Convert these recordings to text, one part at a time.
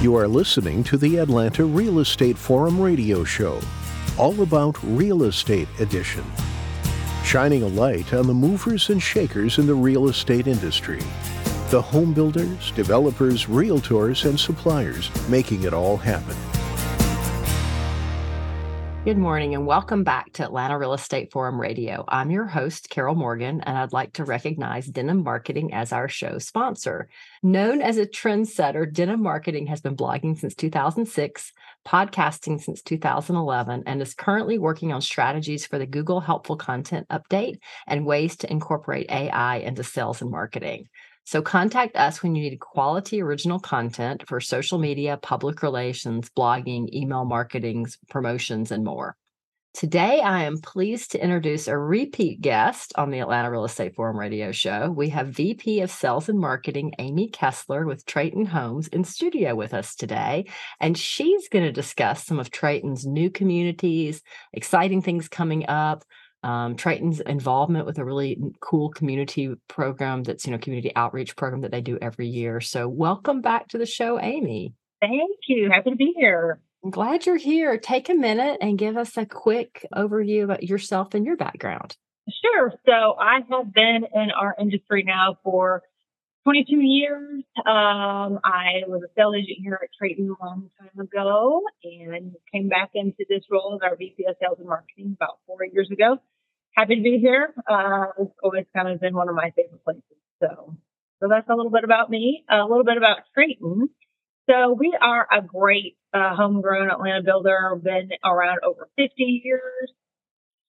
You are listening to the Atlanta Real Estate Forum radio show, all about real estate edition, shining a light on the movers and shakers in the real estate industry, the home builders, developers, realtors, and suppliers making it all happen. Good morning and welcome back to Atlanta Real Estate Forum Radio. I'm your host, Carol Morgan, and I'd like to recognize Denim Marketing as our show sponsor. Known as a trendsetter, Denim Marketing has been blogging since 2006, podcasting since 2011, and is currently working on strategies for the Google Helpful Content Update and ways to incorporate AI into sales and marketing. So contact us when you need quality original content for social media, public relations, blogging, email marketing, promotions, and more. Today, I am pleased to introduce a repeat guest on the Atlanta Real Estate Forum radio show. We have VP of Sales and Marketing, Amy Kessler with Traton Homes in studio with us today. And she's going to discuss some of Traton's new communities, exciting things coming up, um, Traton's involvement with a really cool community program that's, you know, community outreach program that they do every year. So, welcome back to the show, Amy. Thank you. Happy to be here. I'm glad you're here. Take a minute and give us a quick overview about yourself and your background. Sure. So, I have been in our industry now for 22 years. Um, I was a sales agent here at Traton a long time ago and came back into this role as our VP of Sales and Marketing about four years ago. Happy to be here. Uh, it's always kind of been one of my favorite places. So, so that's a little bit about me. A little bit about Traton. So we are a great uh, homegrown Atlanta builder. Been around over 50 years.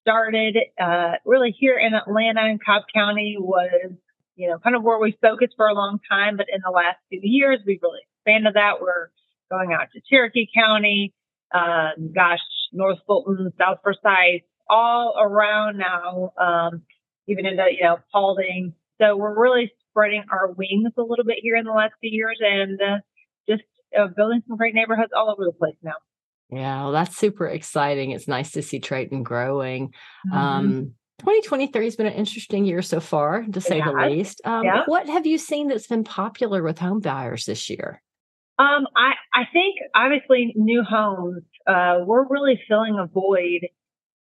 Started uh, really here in Atlanta and Cobb County was you know, kind of where we focused for a long time. But in the last few years, we've really expanded that. We're going out to Cherokee County, uh, gosh, North Fulton, South Forsyth, all around now, um, even into, you know, Paulding. So we're really spreading our wings a little bit here in the last few years and uh, just uh, building some great neighborhoods all over the place now. Yeah, well, that's super exciting. It's nice to see Triton growing. Mm-hmm. Um, 2023 has been an interesting year so far, to say the least. Um, yeah. What have you seen that's been popular with home buyers this year? Um, I, I think obviously new homes, uh, we're really filling a void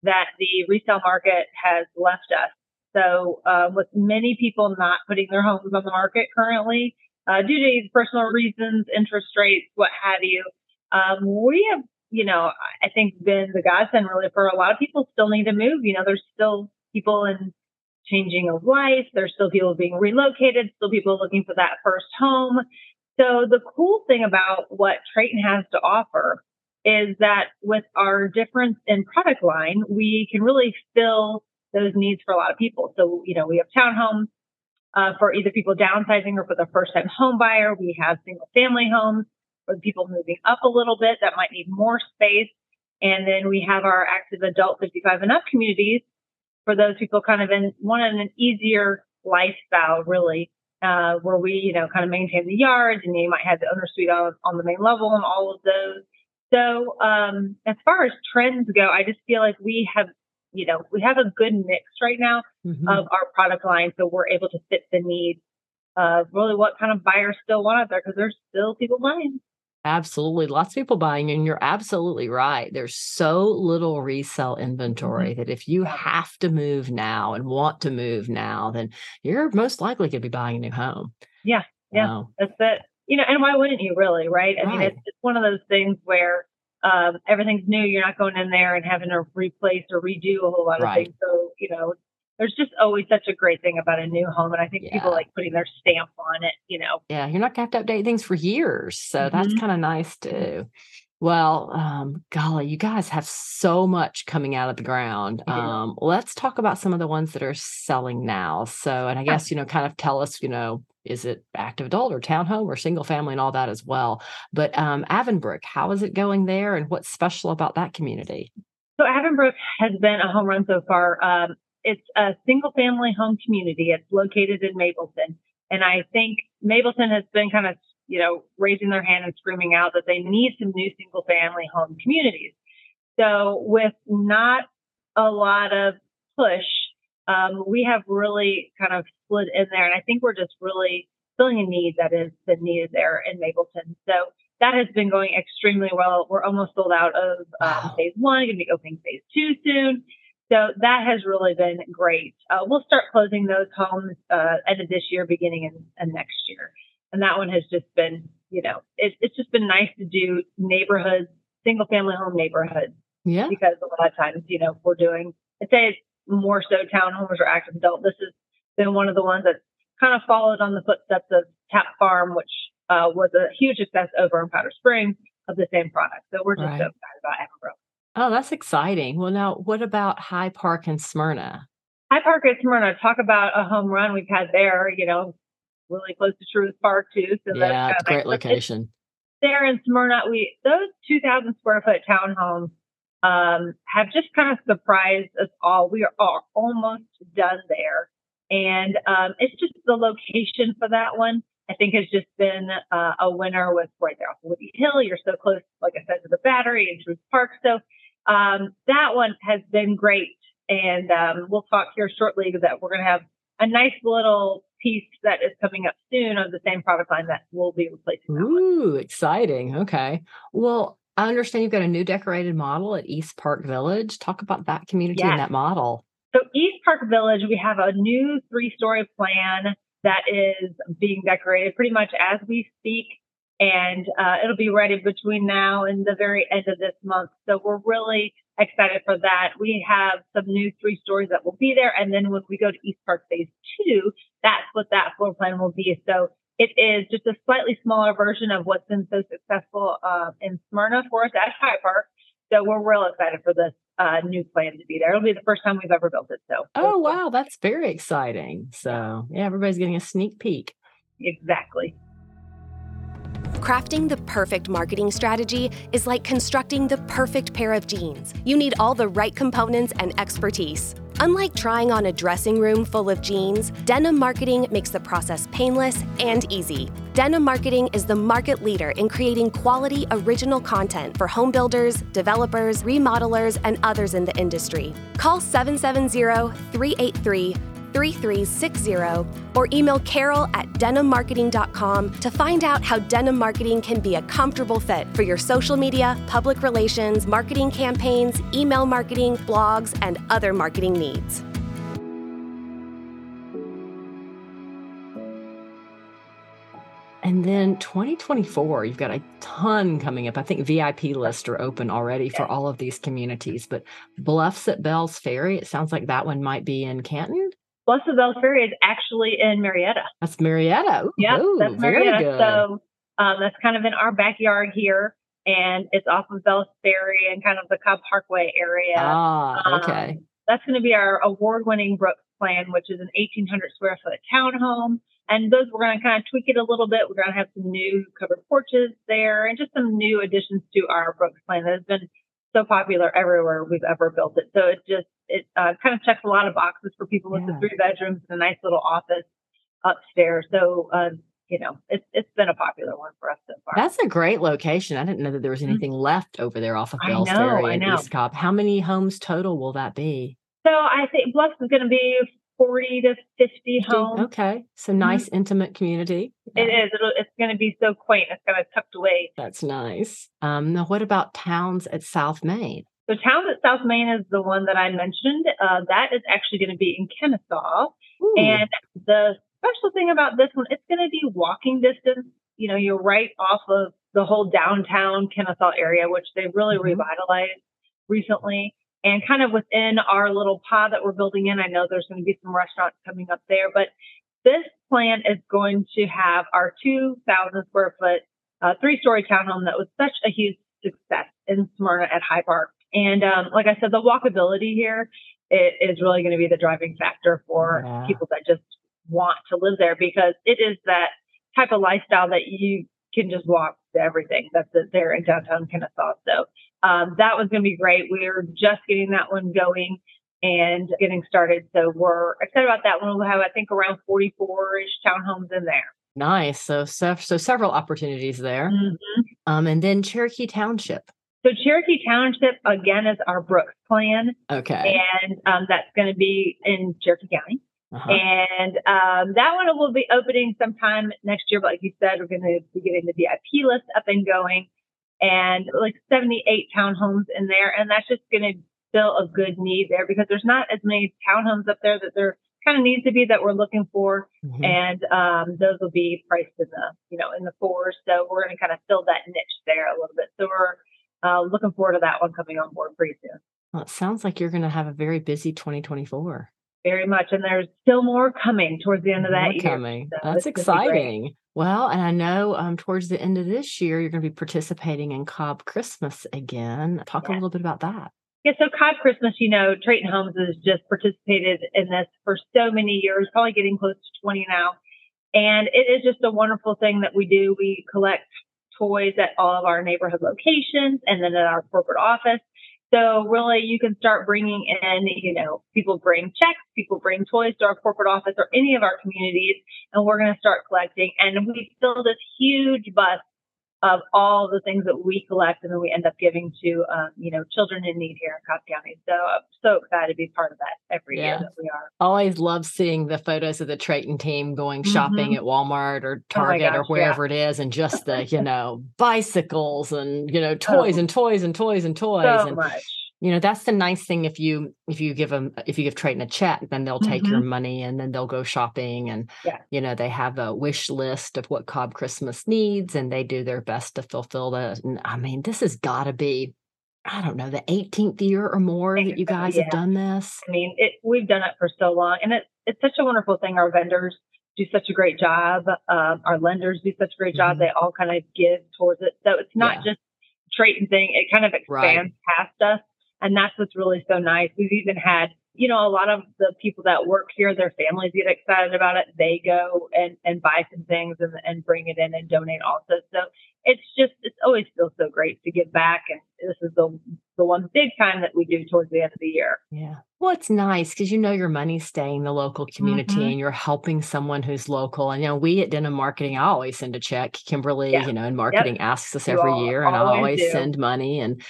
that the resale market has left us. So, uh, with many people not putting their homes on the market currently, uh, due to personal reasons, interest rates, what have you, um, we have, you know, I think been the godsend really for a lot of people still need to move. You know, there's still people in changing of life. There's still people being relocated, still people looking for that first home. So the cool thing about what Traton has to offer is that with our difference in product line, we can really fill those needs for a lot of people. So, you know, we have townhomes uh, for either people downsizing or for the first time home buyer. We have single family homes for people moving up a little bit that might need more space. And then we have our active adult 55 and up communities for those people kind of in in an easier lifestyle, really, uh, where we, you know, kind of maintain the yards and you might have the owner suite on, on the main level and all of those. So, um, as far as trends go, I just feel like we have, you know, we have a good mix right now mm-hmm. of our product line. So we're able to fit the needs of really what kind of buyers still want out there because there's still people buying. Absolutely. Lots of people buying, and you're absolutely right. There's so little resale inventory mm-hmm. that if you have to move now and want to move now, then you're most likely going to be buying a new home. Yeah. Yeah. That's it. You know, and why wouldn't you really, right? I right. mean, it's, it's one of those things where um, everything's new. You're not going in there and having to replace or redo a whole lot of right. things. So, you know, there's just always such a great thing about a new home. And I think yeah. people like putting their stamp on it, you know. Yeah, you're not going to have to update things for years. So mm-hmm. that's kind of nice too. Well, um, golly, you guys have so much coming out of the ground. Um, let's talk about some of the ones that are selling now. So, and I guess, you know, kind of tell us, you know, is it active adult or townhome or single family and all that as well. But um, Avonbrook, how is it going there and what's special about that community? So Avonbrook has been a home run so far. Um, it's a single family home community. It's located in Mableton. And I think Mableton has been kind of, you know, raising their hand and screaming out that they need some new single family home communities. So with not a lot of push, um, we have really kind of split in there. And I think we're just really filling a need that is the needed there in Mableton. So that has been going extremely well. We're almost sold out of um, Wow. phase one, going to be opening phase two soon. So that has really been great. Uh, we'll start closing those homes uh, end of this year, beginning in, in next year. And that one has just been, you know, it, it's just been nice to do neighborhoods, single family home neighborhoods, Yeah. because a lot of times, you know, we're doing, I'd say it's more so townhomes or active adult. This has been one of the ones that kind of followed on the footsteps of Tap Farm, which uh, was a huge success over in Powder Springs of the same product. So we're just Right. so excited about Amarillo. Oh, that's exciting. Well, now what about High Park in Smyrna? High Park at Smyrna, talk about a home run we've had there, you know, really close to Truist Park too. So yeah, a great. Location. there in Smyrna, we those 2,000 square foot townhomes um, have just kind of surprised us all. We are, are almost done there, and um, it's just the location for that one. I think has just been uh, a winner with right there off Windy Hill. You're so close, like I said, to the Battery and Truist Park. So um, that one has been great, and um, we'll talk here shortly that we're going to have a nice little piece that is coming up soon of the same product line that will be replacing that one. Ooh, exciting. Okay. Well, I understand you've got a new decorated model at East Park Village. Talk about that community Yes. and that model. So East Park Village, we have a new three-story plan that is being decorated pretty much as we speak, and uh, it'll be ready between now and the very end of this month. So we're really excited for that. We have some new three stories that will be there, and then when we go to East Park Phase Two, that's what that floor plan will be. So it is just a slightly smaller version of what's been so successful uh, in Smyrna for us at High Park. So we're real excited for this uh, new plan to be there. It'll be the first time we've ever built it. So Oh, wow. That's very exciting. So, yeah, everybody's getting a sneak peek. exactly. Crafting the perfect marketing strategy is like constructing the perfect pair of jeans. You need all the right components and expertise. Unlike trying on a dressing room full of jeans, denim marketing makes the process painless and easy. Denim Marketing is the market leader in creating quality original content for home builders, developers, remodelers, and others in the industry. Call 770 383 3360 or email carol at denimmarketing.com to find out how denim marketing can be a comfortable fit for your social media, public relations, marketing campaigns, email marketing, blogs, and other marketing needs. And then 2024, you've got a ton coming up. I think VIP lists are open already for all of these communities, but Bluffs at Bell's Ferry, it sounds like that one might be in Canton. Blessed Bell Ferry is actually in Marietta. That's Marietta. Yeah, that's very Marietta. good. So um, that's kind of in our backyard here, and it's off of Bell's Ferry and kind of the Cobb Parkway area. ah, okay. Um, that's going to be our award-winning Brooks plan, which is an 1,800 square foot townhome. And those we're going to kind of tweak it a little bit. We're going to have some new covered porches there, and just some new additions to our Brooks plan that has been so popular everywhere we've ever built it. So it just it uh, kind of checks a lot of boxes for people with Yeah. the three bedrooms and a nice little office upstairs. So uh, you know, it's it's been a popular one for us so far. That's a great location. I didn't know that there was anything left over there off of Mm-hmm. Bell's Ferry and. East Cobb. How many homes total will that be? so I think Bluffs is going to be 40 to 50 homes. Okay. So nice, intimate community. It is. It'll, it's going to be so quaint. It's kind of tucked away. That's nice. Um, now, what about towns at South Main? So Towns at South Main is the one that I mentioned. Uh, that is actually going to be in Kennesaw. Ooh, And the special thing about this one, it's going to be walking distance. You know, you're right off of the whole downtown Kennesaw area, which they really Mhm. revitalized recently. And kind of within our little pod that we're building in, I know there's going to be some restaurants coming up there, but this plan is going to have our 2,000 square foot, uh, three story townhome that was such a huge success in Smyrna at High Park. And um, like I said, the walkability here i- is really going to be the driving factor for Yeah. people that just want to live there because it is that type of lifestyle that you can just walk to everything that's there in downtown Kennesaw. So um, that was going to be great. We're just getting that one going and getting started. So we're excited about that one. We'll have, I think, around 44 ish townhomes in there. nice. So, so, so several opportunities there. Mhm. Um, and then Cherokee Township. So Cherokee Township, again, is our Brooks plan. Okay. and um, that's going to be in Cherokee County. Uh-huh. And um, that one will be opening sometime next year. But like you said, we're going to be getting the VIP list up and going and like 78 townhomes in there. And that's just going to fill a good need there because there's not as many townhomes up there that there kind of needs to be that we're looking for. Mm-hmm. And um, those will be priced in the, you know, in the fours. So we're going to kind of fill that niche there a little bit. So we're uh, looking forward to that one coming on board pretty soon. Well, it sounds like you're going to have a very busy 2024. Very much. And there's still more coming towards the end of that more year. Coming. So That's exciting. Well, and I know um, towards the end of this year, you're going to be participating in Cobb Christmas again. Talk a little bit about that. Yeah, so Cobb Christmas, you know, Traton Homes has just participated in this for so many years, probably getting close to 20 now. And it is just a wonderful thing that we do. We collect toys at all of our neighborhood locations and then at our corporate office. So really you can start bringing in, you know, people bring checks, people bring toys to our corporate office or any of our communities, and we're going to start collecting. And we fill this huge bus of all the things that we collect and then we end up giving to um, you know children in need here in Cobb County. So I'm so excited to be part of that every yeah. year that we are. Always love seeing the photos of the Traton team going shopping mm-hmm. at Walmart or oh Target oh gosh, or wherever yeah. it is, and just the you know bicycles and you know toys oh. and toys and toys and toys so and much you know that's the nice thing if you if you give them if you give Traton a check then they'll take mm-hmm. your money and then they'll go shopping and yeah. you know they have a wish list of what Cobb Christmas needs and they do their best to fulfill that and I mean this has got to be I don't know the 18th year or more that you guys yeah. have done this I mean it we've done it for so long and it, it's such a wonderful thing our vendors do such a great job um, our lenders do such a great job mm-hmm. they all kind of give towards it so it's not yeah. just Traton thing it kind of expands right. past us and that's what's really so nice. We've even had, you know, a lot of the people that work here, their families get excited about it. They go and, and buy some things and, and bring it in and donate also. So it's just, it's always feels so great to give back. And this is the, the one big time that we do towards the end of the year. Yeah. Well, it's nice because you know your money's staying in the local community mm-hmm. and you're helping someone who's local. And you know, we at Denim Marketing, I always send a check. Kimberly, yeah. you know, and marketing yep. asks us every year, and I always do. send money. And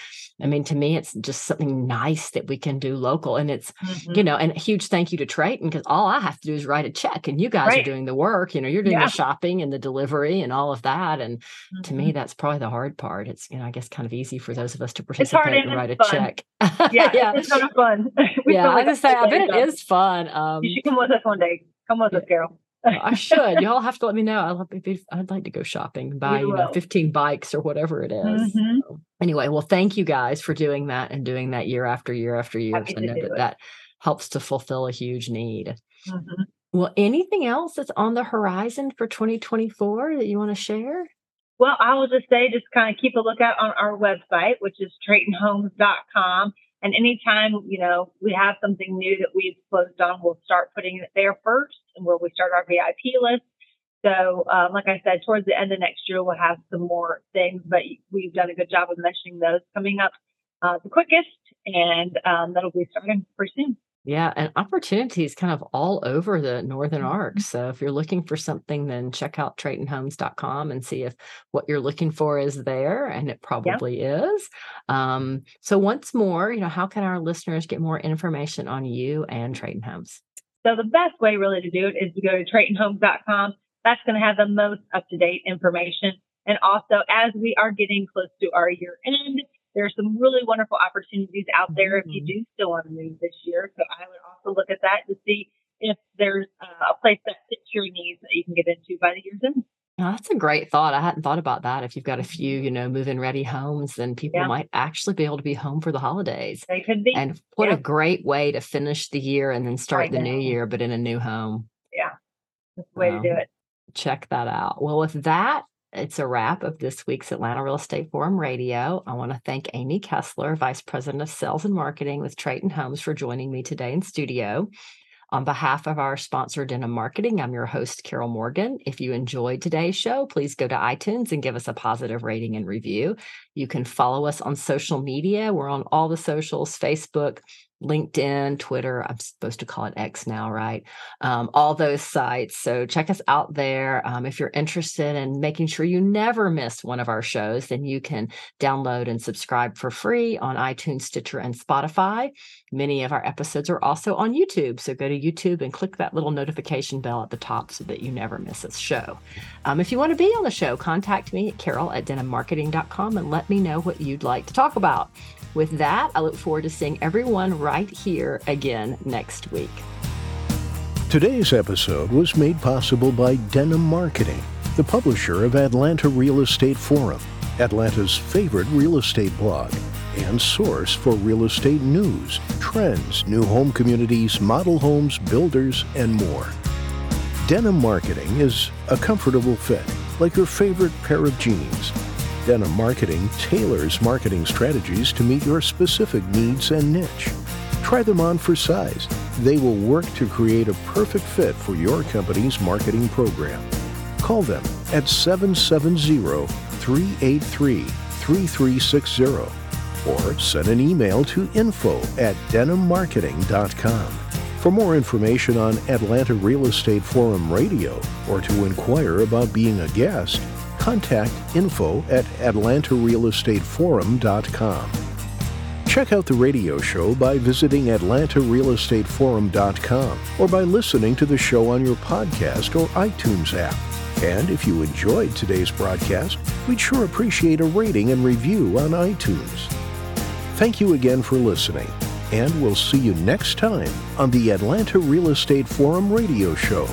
I mean, to me, it's just something nice that we can do local. And it's, mm-hmm. you know, and a huge thank you to Traton because all I have to do is write a check and you guys right. are doing the work. You know, you're doing yeah. the shopping and the delivery and all of that. And mm-hmm. to me, mm-hmm. that's probably the hard part. It's, you know, I guess kind of easy for those of us to participate and write a fun. check. Yeah, yeah, it's kind of fun. yeah, I was say, I bet it is fun. Um, you should come with us one day. Come with us, Carol. I should. Y'all have to let me know. I love I'd like to go shopping, buy you know 15 bikes or whatever it is. Mm-hmm. So, anyway, well, thank you guys for doing that and doing that year after year after year. I know that it. that helps to fulfill a huge need. Mm-hmm. Well, anything else that's on the horizon for 2024 that you want to share? Well, I will just say, just kind of keep a lookout on our website, which is TratonHomes.com. And anytime, you know, we have something new that we've closed on, we'll start putting it there first and where we start our VIP list. So, um, like I said, towards the end of next year, we'll have some more things, but we've done a good job of mentioning those coming up uh, the quickest, and um, that'll be starting pretty soon. Yeah, and opportunities kind of all over the Northern Arc. Mm-hmm. So if you're looking for something, then check out TratonHomes.com and see if what you're looking for is there, and it probably is. Um, so once more, you know, how can our listeners get more information on you and Traton Homes? So the best way really to do it is to go to TratonHomes.com. That's going to have the most up to date information. And also, as we are getting close to our year end, there's some really wonderful opportunities out there mm-hmm. if you mm-hmm. do still want to move this year. So I would also look at that to see if there's uh, a place that fits your needs that you can get into by the year's end. Oh, that's a great thought. I hadn't thought about that. If you've got a few, you know, move-in ready homes, then people yeah. might actually be able to be home for the holidays. They could be. And what yeah. a great way to finish the year and then start right the now. new year, but in a new home. Yeah. That's the way to do it. Check that out. Well, with that, it's a wrap of this week's Atlanta Real Estate Forum Radio. I want to thank Amy Kessler, Vice President of Sales and Marketing with Traton Homes, for joining me today in studio. On behalf of our sponsor, Denim Marketing, I'm your host, Carol Morgan. If you enjoyed today's show, please go to iTunes and give us a positive rating and review. You can follow us on social media. We're on all the socials Facebook, LinkedIn, Twitter. I'm supposed to call it X now, right? Um, all those sites. So check us out there. Um, if you're interested in making sure you never miss one of our shows, then you can download and subscribe for free on iTunes, Stitcher, and Spotify. Many of our episodes are also on YouTube. So go to YouTube and click that little notification bell at the top so that you never miss a show. Um, if you want to be on the show, contact me at carol at denimmarketing.com and let me know what you'd like to talk about. With that, I look forward to seeing everyone right here again next week. Today's episode was made possible by Denim Marketing, the publisher of Atlanta Real Estate Forum, Atlanta's favorite real estate blog and source for real estate news, trends, new home communities, model homes, builders, and more. Denim Marketing is a comfortable fit, like your favorite pair of jeans Denim Marketing tailors marketing strategies to meet your specific needs and niche. Try them on for size. They will work to create a perfect fit for your company's marketing program. Call them at 770 383 3360 or send an email to info at denimmarketing.com. For more information on Atlanta Real Estate Forum Radio or to inquire about being a guest, contact info at atlantarealestateforum.com. Check out the radio show by visiting atlantarealestateforum.com or by listening to the show on your podcast or iTunes app. And if you enjoyed today's broadcast, we'd sure appreciate a rating and review on iTunes. Thank you again for listening, and we'll see you next time on the Atlanta Real Estate Forum radio show.